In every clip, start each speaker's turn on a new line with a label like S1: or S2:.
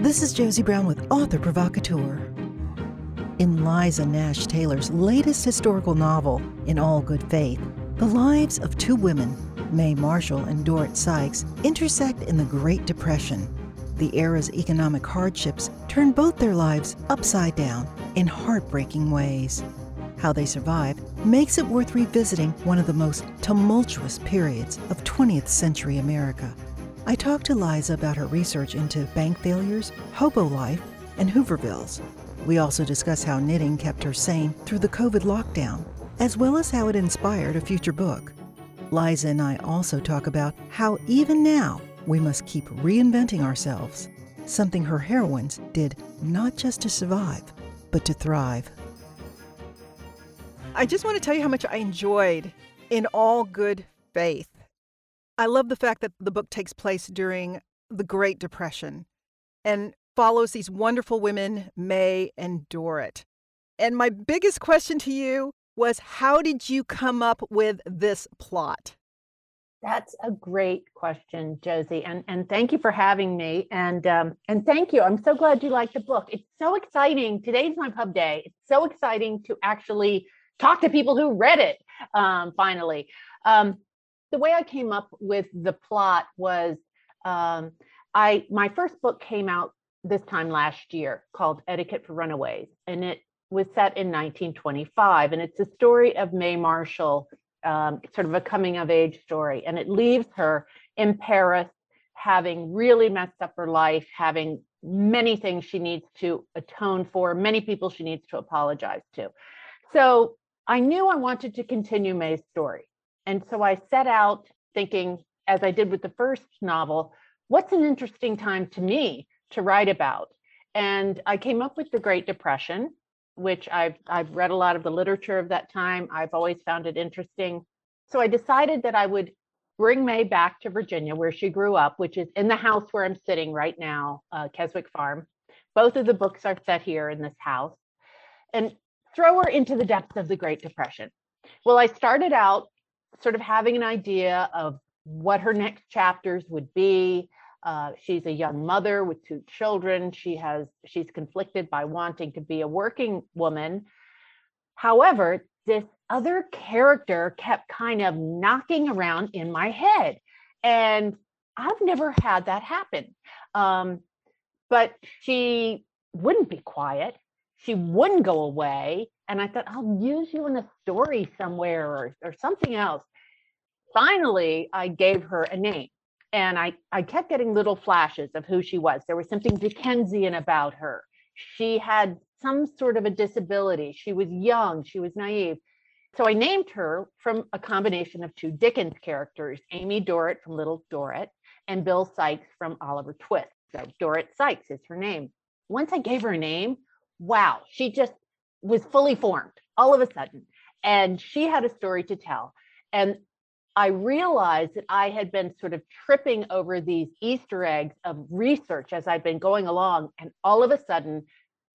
S1: This is Josie Brown with Author Provocateur. In Liza Nash Taylor's latest historical novel, In All Good Faith, the lives of two women, Mae Marshall and Dorrit Sykes, intersect in the Great Depression. The era's economic hardships turn both their lives upside down in heartbreaking ways. How they survive makes it worth revisiting one of the most tumultuous periods of 20th century America. I talked to Liza about her research into bank failures, hobo life, and Hoovervilles. We also discuss how knitting kept her sane through the COVID lockdown, as well as how it inspired a future book. Liza and I also talk about how even now we must keep reinventing ourselves, something her heroines did not just to survive, but to thrive.
S2: I just want to tell you how much I enjoyed In All Good Faith. I love the fact that the book takes place during the Great Depression and follows these wonderful women, May and Dorrit. And my biggest question to you was how did you come up with this plot?
S3: That's a great question, Josie, and and thank you for having me. And um, and thank you. I'm so glad you like the book. It's so exciting. Today's my pub day. It's so exciting to actually talk to people who read it um, finally. Um, the way I came up with the plot was um, I my first book came out this time last year called Etiquette for Runaways, and it was set in 1925, and it's a story of Mae Marshall, um, sort of a coming of age story, and it leaves her in Paris having really messed up her life, having many things she needs to atone for, many people she needs to apologize to. So I knew I wanted to continue Mae's story. And so I set out thinking, as I did with the first novel, what's an interesting time to me to write about? And I came up with the Great Depression, which I've I've read a lot of the literature of that time. I've always found it interesting. So I decided that I would bring May back to Virginia, where she grew up, which is in the house where I'm sitting right now, uh, Keswick Farm. Both of the books are set here in this house. And throw her into the depths of the Great Depression. Well, I started out sort of having an idea of what her next chapters would be. Uh, she's a young mother with two children. She has she's conflicted by wanting to be a working woman. However, this other character kept kind of knocking around in my head, and I've never had that happen. Um, but she wouldn't be quiet she wouldn't go away. And I thought, I'll use you in a story somewhere or, or something else. Finally, I gave her a name and I, I kept getting little flashes of who she was. There was something Dickensian about her. She had some sort of a disability. She was young, she was naive. So I named her from a combination of two Dickens characters, Amy Dorrit from Little Dorrit and Bill Sikes from Oliver Twist. So Dorrit Sykes is her name. Once I gave her a name, wow, she just was fully formed all of a sudden. And she had a story to tell. And I realized that I had been sort of tripping over these Easter eggs of research as I'd been going along. And all of a sudden,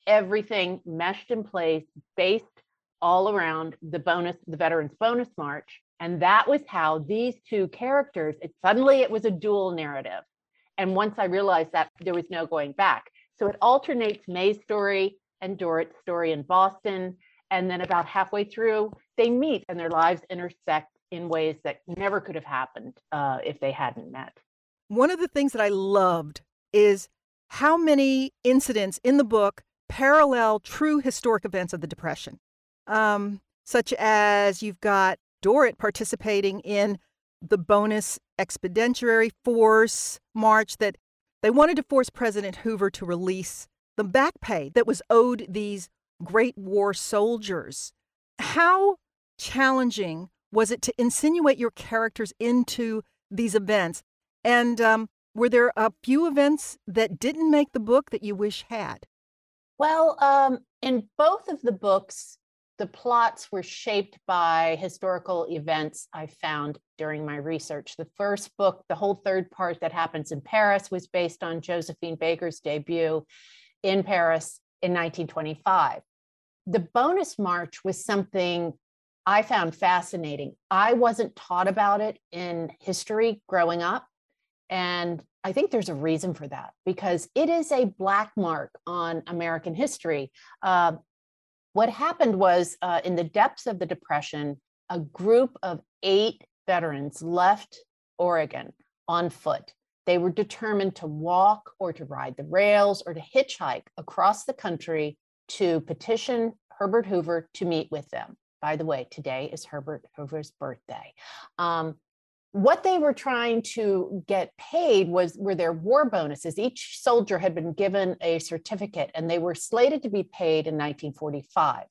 S3: everything meshed in place based all around the bonus, the Veterans Bonus March. And that was how these two characters, it suddenly it was a dual narrative. And once I realized that there was no going back. So it alternates May's story and Dorrit's story in Boston. And then about halfway through, they meet and their lives intersect in ways that never could have happened uh, if they hadn't met.
S2: One of the things that I loved is how many incidents in the book parallel true historic events of the Depression, um, such as you've got Dorrit participating in the bonus expeditionary force march that they wanted to force President Hoover to release the back pay that was owed these Great War soldiers. How challenging was it to insinuate your characters into these events? And um, were there a few events that didn't make the book that you wish had?
S3: Well, um, in both of the books, the plots were shaped by historical events I found during my research. The first book, the whole third part that happens in Paris, was based on Josephine Baker's debut in Paris in 1925. The bonus march was something I found fascinating. I wasn't taught about it in history growing up. And I think there's a reason for that because it is a black mark on American history. Uh, what happened was uh, in the depths of the Depression, a group of eight veterans left Oregon on foot. They were determined to walk or to ride the rails or to hitchhike across the country to petition Herbert Hoover to meet with them. By the way, today is Herbert Hoover's birthday. Um, what they were trying to get paid was were their war bonuses. Each soldier had been given a certificate and they were slated to be paid in 1945.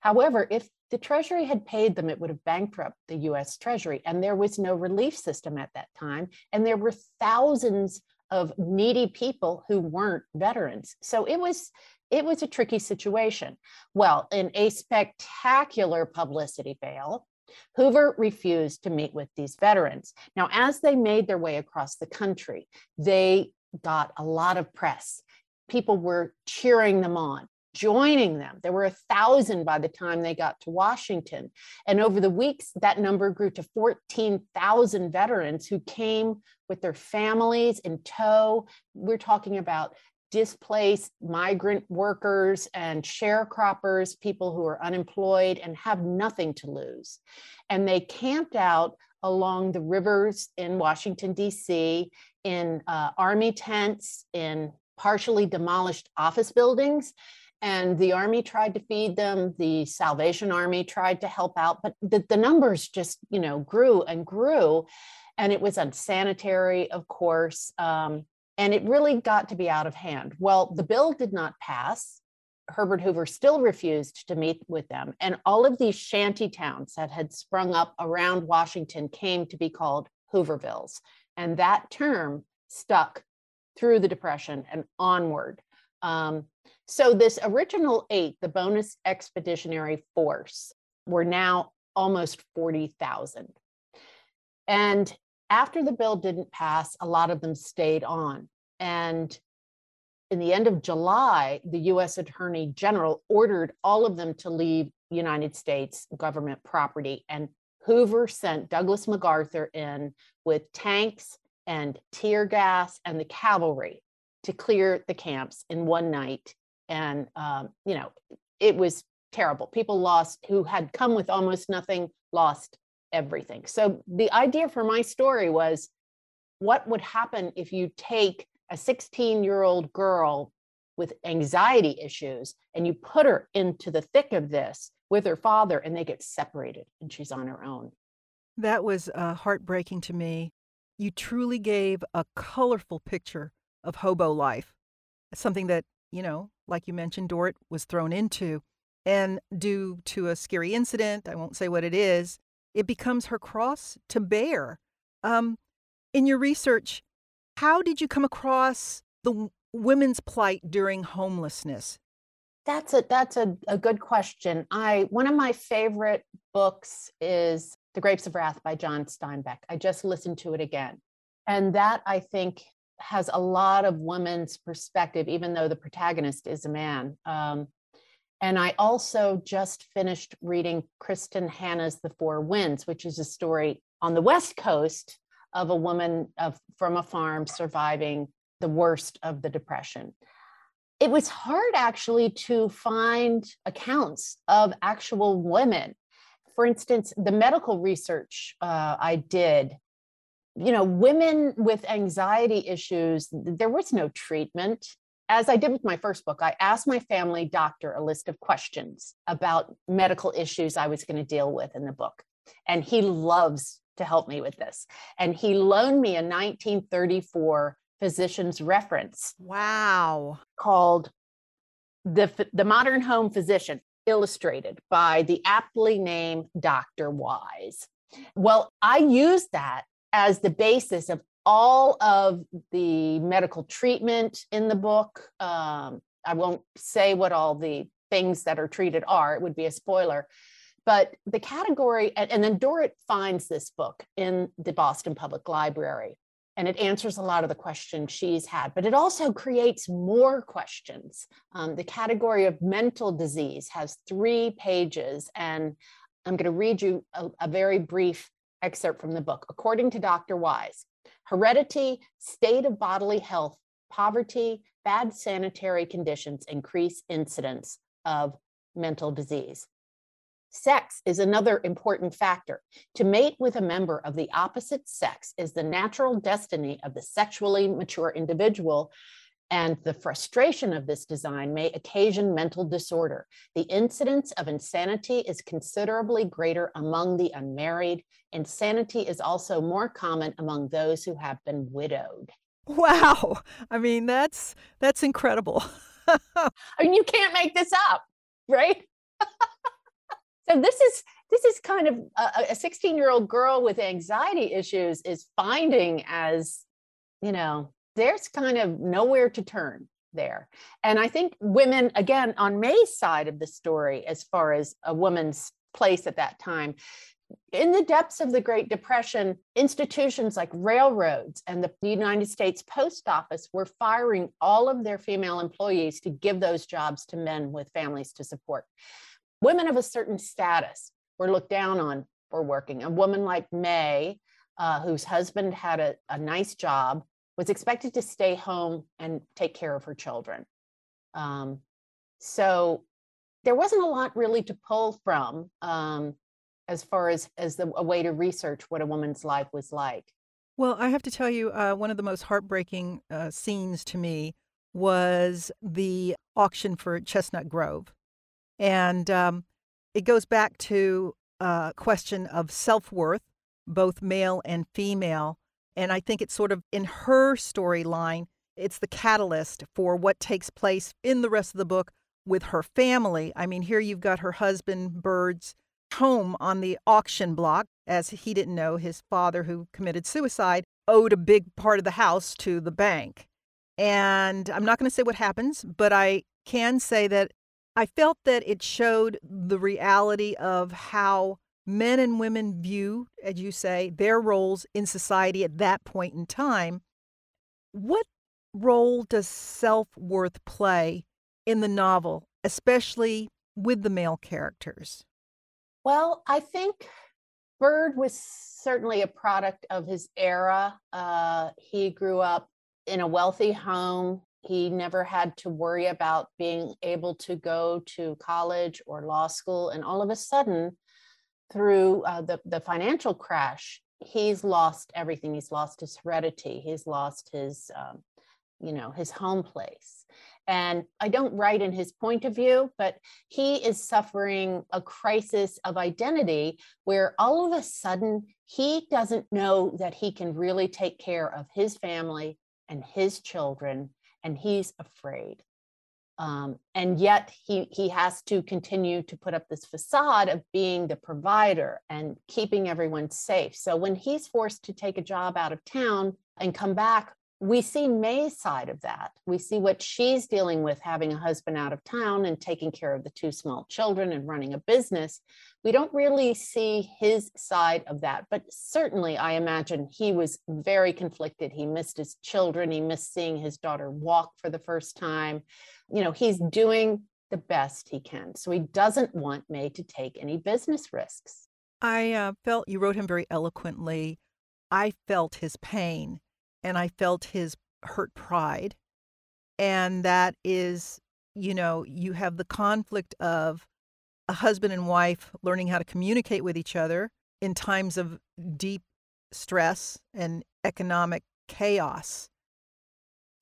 S3: However, if the Treasury had paid them, it would have bankrupted the US Treasury. And there was no relief system at that time. And there were thousands of needy people who weren't veterans. So it was it was a tricky situation. Well, in a spectacular publicity fail, Hoover refused to meet with these veterans. Now, as they made their way across the country, they got a lot of press. People were cheering them on joining them. There were a thousand by the time they got to Washington. And over the weeks, that number grew to 14,000 veterans who came with their families in tow. We're talking about displaced migrant workers and sharecroppers, people who are unemployed and have nothing to lose. And they camped out along the rivers in Washington, D.C., in uh, army tents, in partially demolished office buildings and the army tried to feed them the salvation army tried to help out but the, the numbers just you know grew and grew. And it was unsanitary of course um, and it really got to be out of hand. Well the bill did not pass. Herbert hoover still refused to meet with them. And all of these shanty towns that had sprung up around washington came to be called hoovervilles. And that term stuck through the depression and onward um, so this original eight, the bonus expeditionary force, were now almost 40,000. And after the bill didn't pass, a lot of them stayed on. And in the end of July, the US Attorney General ordered all of them to leave United States government property. And Hoover sent Douglas MacArthur in with tanks and tear gas and the cavalry to clear the camps in one night and um, you know it was terrible. People lost who had come with almost nothing lost everything. So the idea for my story was what would happen if you take a 16 year old girl with anxiety issues and you put her into the thick of this with her father and they get separated and she's on her own?
S2: That was uh, heartbreaking to me. You truly gave a colorful picture of hobo life something that you know like you mentioned, Dorrit was thrown into. And due to a scary incident, I won't say what it is, it becomes her cross to bear. Um, in your research, how did you come across the women's plight during homelessness?
S3: That's a that's a, a good question. I one of my favorite books is The Grapes of Wrath by John Steinbeck. I just listened to it again. And that I think has a lot of women's perspective, even though the protagonist is a man. Um, and I also just finished reading Kristin Hannah's The Four Winds, which is a story on the West Coast of a woman of, from a farm surviving the worst of the Depression. It was hard actually to find accounts of actual women. For instance, the medical research uh, I did you know, women with anxiety issues, there was no treatment. As I did with my first book, I asked my family doctor a list of questions about medical issues I was going to deal with in the book. And he loves to help me with this. And he loaned me a 1934 physician's reference.
S2: Wow.
S3: Called the, the Modern Home Physician, illustrated by the aptly named Dr. Wise. Well, I used that as the basis of all of the medical treatment in the book. Um, I won't say what all the things that are treated are, it would be a spoiler. But the category, and, and then Dorrit finds this book in the Boston Public Library, and it answers a lot of the questions she's had, but it also creates more questions. Um, the category of mental disease has three pages, and I'm going to read you a, a very brief excerpt from the book. According to Dr. Wise, Heredity, state of bodily health, poverty, bad sanitary conditions increase incidence of mental disease. Sex is another important factor. To mate with a member of the opposite sex is the natural destiny of the sexually mature individual, and the frustration of this design may occasion mental disorder. The incidence of insanity is considerably greater among the unmarried. Insanity is also more common among those who have been widowed.
S2: Wow. I mean, that's that's incredible.
S3: I mean, you can't make this up, right? so this is this is kind of uh, a 16 year old girl with anxiety issues is finding as you know there's kind of nowhere to turn there and i think women again on may's side of the story as far as a woman's place at that time in the depths of the Great Depression, institutions like railroads and the United States Post Office were firing all of their female employees to give those jobs to men with families to support. Women of a certain status were looked down on for working. A woman like May, uh, whose husband had a, a nice job, was expected to stay home and take care of her children. Um, so there wasn't a lot really to pull from. Um, as far as as the, a way to research what a woman's life was like.
S2: Well, I have to tell you, uh, one of the most heartbreaking uh, scenes to me was the auction for Chestnut Grove, and um, it goes back to a question of self worth, both male and female. And I think it's sort of in her storyline, it's the catalyst for what takes place in the rest of the book with her family. I mean, here you've got her husband, Bird's home on the auction block, as he didn't know his father, who committed suicide, owed a big part of the house to the bank. And I'm not going to say what happens, but I can say that I felt that it showed the reality of how men and women view, as you say, their roles in society at that point in time. What role does self worth play in the novel, especially with the male characters?
S3: Well, I think Bird was certainly a product of his era. Uh, he grew up in a wealthy home. He never had to worry about being able to go to college or law school. And all of a sudden, through uh, the, the financial crash, he's lost everything. He's lost his heredity. He's lost his, um, you know, his home place. And I don't write in his point of view, but he is suffering a crisis of identity where all of a sudden he doesn't know that he can really take care of his family and his children, and he's afraid. Um, and yet he he has to continue to put up this facade of being the provider and keeping everyone safe. So when he's forced to take a job out of town and come back we see May's side of that. We see what she's dealing with having a husband out of town and taking care of the two small children and running a business. We don't really see his side of that, but certainly I imagine he was very conflicted. He missed his children, he missed seeing his daughter walk for the first time. You know, he's doing the best he can. So he doesn't want May to take any business risks.
S2: I uh, felt you wrote him very eloquently. I felt his pain and I felt his hurt pride. And that is, you know, you have the conflict of a husband and wife learning how to communicate with each other in times of deep stress and economic chaos.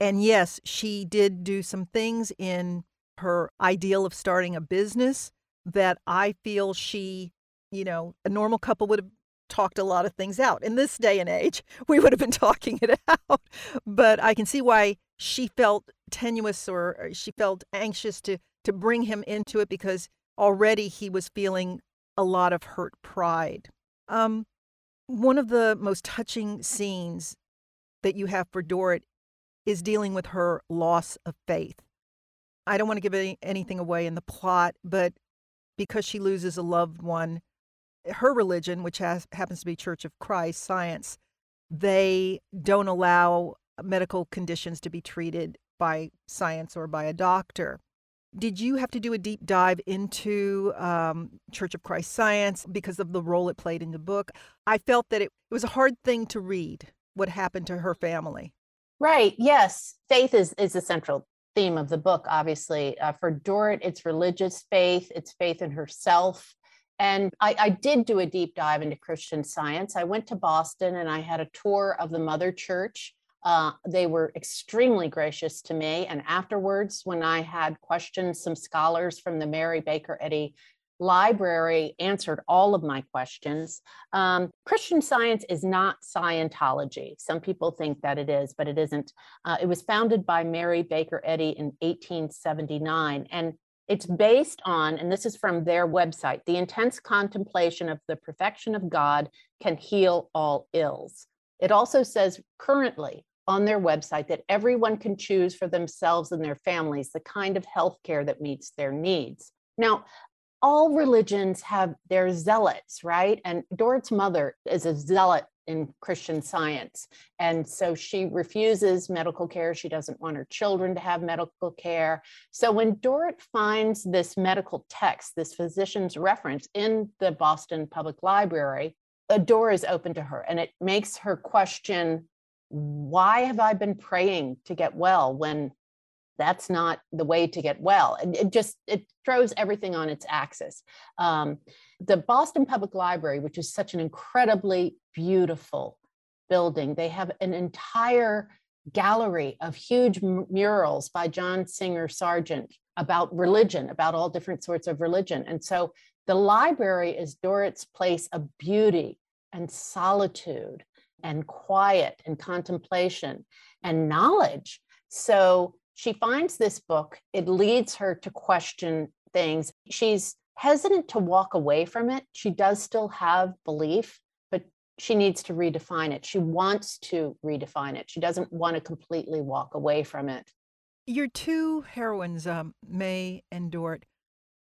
S2: And yes, she did do some things in her ideal of starting a business that I feel she, you know, a normal couple would have talked a lot of things out. In this day and age, we would have been talking it out. But I can see why she felt tenuous or she felt anxious to to bring him into it because already he was feeling a lot of hurt pride. Um, one of the most touching scenes that you have for Dorrit is dealing with her loss of faith. I don't want to give any, anything away in the plot, but because she loses a loved one, her religion, which has, happens to be Church of Christ Science, they don't allow medical conditions to be treated by science or by a doctor. Did you have to do a deep dive into um, Church of Christ Science because of the role it played in the book? I felt that it, it was a hard thing to read what happened to her family.
S3: Right. Yes. Faith is, is a central theme of the book, obviously. Uh, for Dorrit, it's religious faith, it's faith in herself. And I, I, did do a deep dive into Christian science. I went to Boston and I had a tour of the Mother Church. Uh, they were extremely gracious to me. And afterwards, when I had questions, some scholars from the Mary Baker Eddy library answered all of my questions. Um, Christian science is not Scientology. Some people think that it is, but it isn't. Uh, it was founded by Mary Baker Eddy in 1879. And it's based on, and this is from their website, the intense contemplation of the perfection of God can heal all ills. It also says currently on their website that everyone can choose for themselves and their families the kind of health care that meets their needs. Now, all religions have their zealots, right? And Dorrit's mother is a zealot in Christian science. And so she refuses medical care. She doesn't want her children to have medical care. So when Dorrit finds this medical text, this physician's reference in the Boston Public Library, a door is open to her and it makes her question why have I been praying to get well when that's not the way to get well and it just it throws everything on its axis. Um, the boston public library which is such an incredibly beautiful building they have an entire gallery of huge murals by john singer sargent about religion about all different sorts of religion. And so the library is dorrit's place of beauty and solitude and quiet and contemplation and knowledge. So she finds this book, it leads her to question things. She's hesitant to walk away from it. She does still have belief, but she needs to redefine it. She wants to redefine it. She doesn't want to completely walk away from it.
S2: Your two heroines, um, May and Dorrit,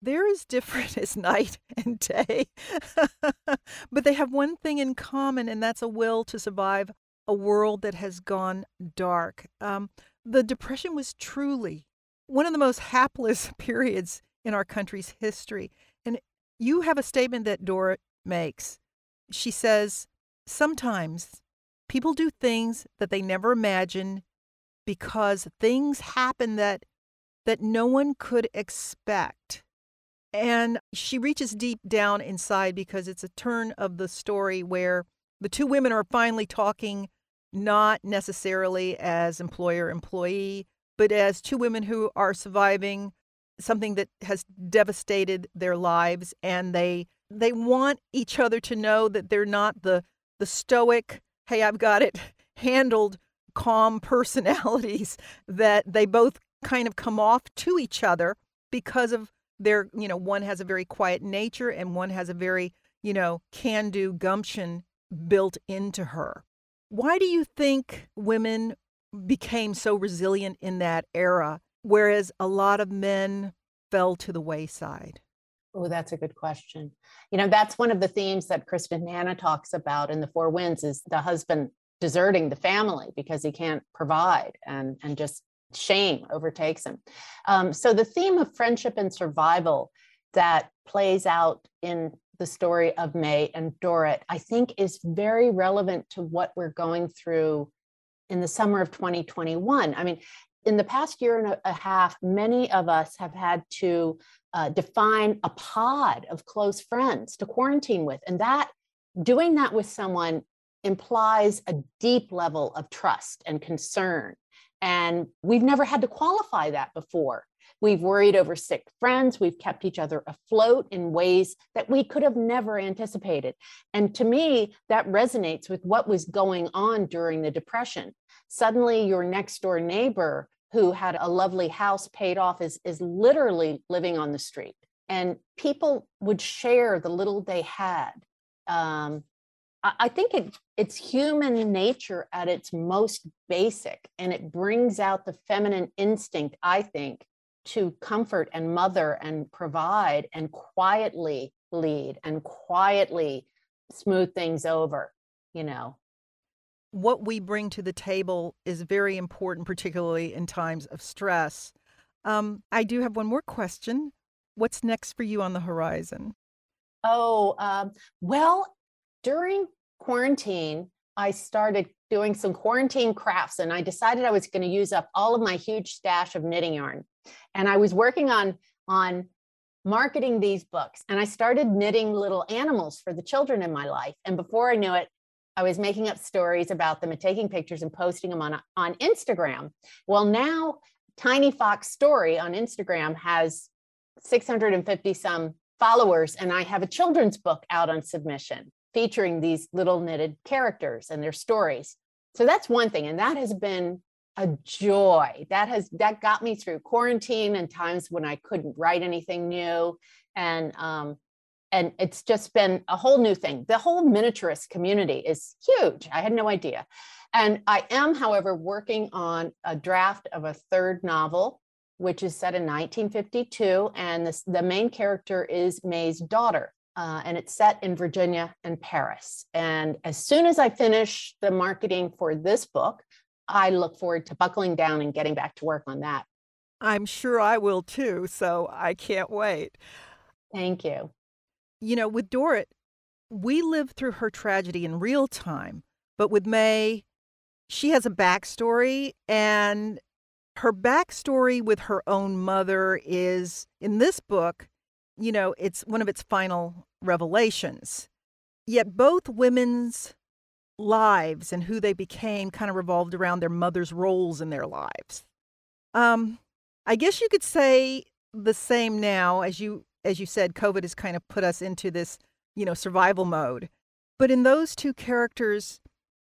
S2: they're as different as night and day, but they have one thing in common, and that's a will to survive a world that has gone dark. Um, the Depression was truly one of the most hapless periods in our country's history. And you have a statement that Dora makes. She says, Sometimes people do things that they never imagined because things happen that that no one could expect. And she reaches deep down inside because it's a turn of the story where the two women are finally talking not necessarily as employer employee, but as two women who are surviving something that has devastated their lives and they they want each other to know that they're not the the stoic hey i've got it handled calm personalities that they both kind of come off to each other because of their you know one has a very quiet nature and one has a very you know can do gumption built into her why do you think women became so resilient in that era, whereas a lot of men fell to the wayside?
S3: Oh, that's a good question. You know, that's one of the themes that Kristin Hannah talks about in The Four Winds is the husband deserting the family because he can't provide and, and just shame overtakes him. Um, so the theme of friendship and survival that plays out in the story of May and Dorrit, I think is very relevant to what we're going through in the summer of 2021. I mean, in the past year and a half, many of us have had to uh, define a pod of close friends to quarantine with. And that doing that with someone implies a deep level of trust and concern. And we've never had to qualify that before. We've worried over sick friends. We've kept each other afloat in ways that we could have never anticipated. And to me, that resonates with what was going on during the Depression. Suddenly, your next door neighbor who had a lovely house paid off is, is literally living on the street. And people would share the little they had. Um, I think it, it's human nature at its most basic, and it brings out the feminine instinct, I think, to comfort and mother and provide and quietly lead and quietly smooth things over, you know.
S2: What we bring to the table is very important, particularly in times of stress. Um, I do have one more question. What's next for you on the horizon?
S3: Oh, um, well, during quarantine, I started doing some quarantine crafts and I decided I was going to use up all of my huge stash of knitting yarn. And I was working on on marketing these books and I started knitting little animals for the children in my life. And before I knew it, I was making up stories about them and taking pictures and posting them on on Instagram. Well, now Tiny Fox Story on Instagram has 650 some followers and I have a children's book out on submission featuring these little knitted characters and their stories. So that's one thing. And that has been a joy. That has that got me through quarantine and times when I couldn't write anything new. And um, and it's just been a whole new thing. The whole miniaturist community is huge. I had no idea. And I am, however, working on a draft of a third novel, which is set in 1952. And this, the main character is May's daughter uh, and it's set in Virginia and Paris. And as soon as I finish the marketing for this book, I look forward to buckling down and getting back to work on that.
S2: I'm sure I will too, so I can't wait.
S3: Thank you.
S2: You know, with Dorrit, we lived through her tragedy in real time, but with May, she has a backstory, and her backstory with her own mother is in this book you know, it's one of its final revelations. Yet both women's lives and who they became kind of revolved around their mother's roles in their lives. Um, I guess you could say the same now as you as you said COVID has kind of put us into this, you know, survival mode. But in those two characters,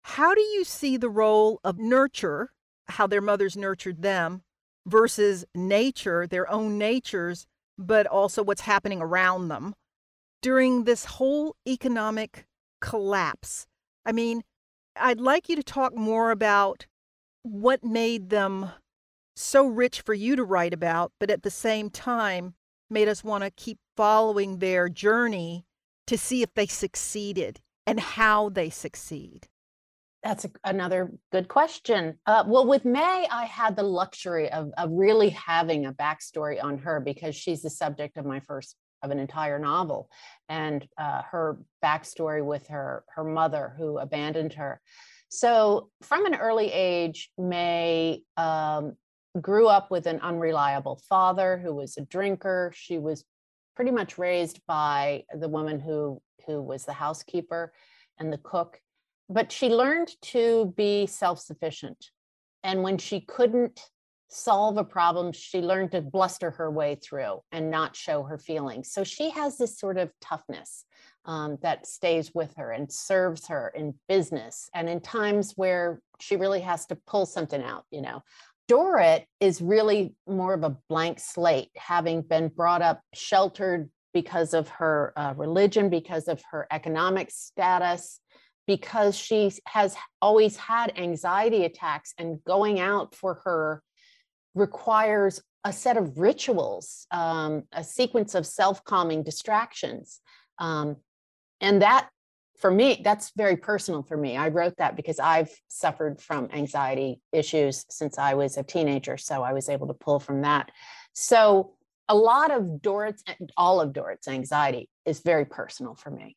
S2: how do you see the role of nurture, how their mothers nurtured them, versus nature, their own natures but also what's happening around them during this whole economic collapse. I mean, I'd like you to talk more about what made them so rich for you to write about, but at the same time made us want to keep following their journey to see if they succeeded and how they succeed.
S3: That's a, another good question. Uh, well, with May, I had the luxury of, of really having a backstory on her because she's the subject of my first of an entire novel, and uh, her backstory with her her mother who abandoned her. So, from an early age, May um, grew up with an unreliable father who was a drinker. She was pretty much raised by the woman who who was the housekeeper and the cook but she learned to be self-sufficient and when she couldn't solve a problem she learned to bluster her way through and not show her feelings. So she has this sort of toughness um, that stays with her and serves her in business and in times where she really has to pull something out you know. Dorrit is really more of a blank slate having been brought up sheltered because of her uh, religion because of her economic status because she has always had anxiety attacks and going out for her requires a set of rituals, um, a sequence of self calming distractions. Um, and that, for me, that's very personal for me. I wrote that because I've suffered from anxiety issues since I was a teenager. So I was able to pull from that. So a lot of Dorrit's, all of Dorrit's anxiety is very personal for me.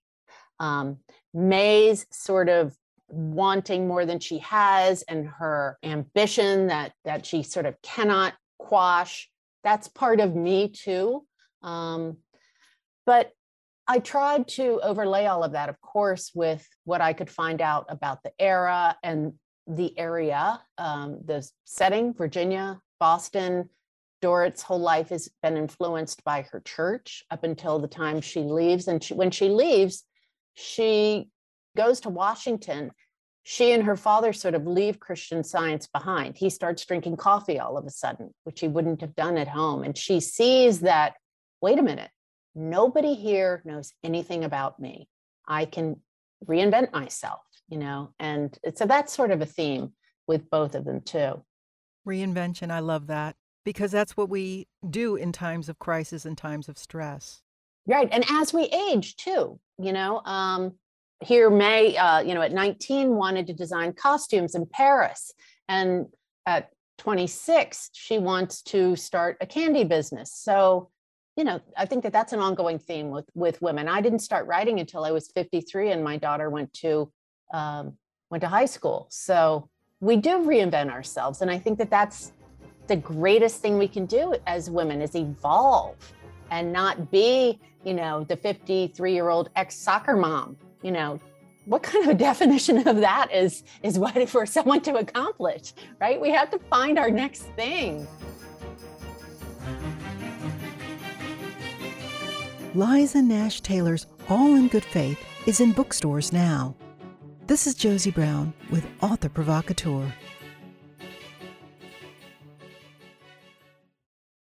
S3: Um, May's sort of wanting more than she has and her ambition that that she sort of cannot quash that's part of me too. Um, but i tried to overlay all of that of course with what i could find out about the era and the area um, the setting virginia boston. Dorrit's whole life has been influenced by her church up until the time she leaves and she, when she leaves she goes to Washington. She and her father sort of leave Christian science behind. He starts drinking coffee all of a sudden, which he wouldn't have done at home. And she sees that, wait a minute, nobody here knows anything about me. I can reinvent myself, you know? And so that's sort of a theme with both of them too.
S2: Reinvention, I love that because that's what we do in times of crisis and times of stress.
S3: Right. And as we age too, you know, um, here May, uh, you know, at 19 wanted to design costumes in Paris. And at 26, she wants to start a candy business. So, you know, I think that that's an ongoing theme with, with women. I didn't start writing until I was 53 and my daughter went to um, went to high school. So we do reinvent ourselves. And I think that that's the greatest thing we can do as women is evolve and not be, you know, the 53 year old ex soccer mom, you know, what kind of a definition of that is is what for someone to accomplish right? We have to find our next thing.
S2: Liza nash taylor's all in good faith is in bookstores now. This is josie brown with author provocateur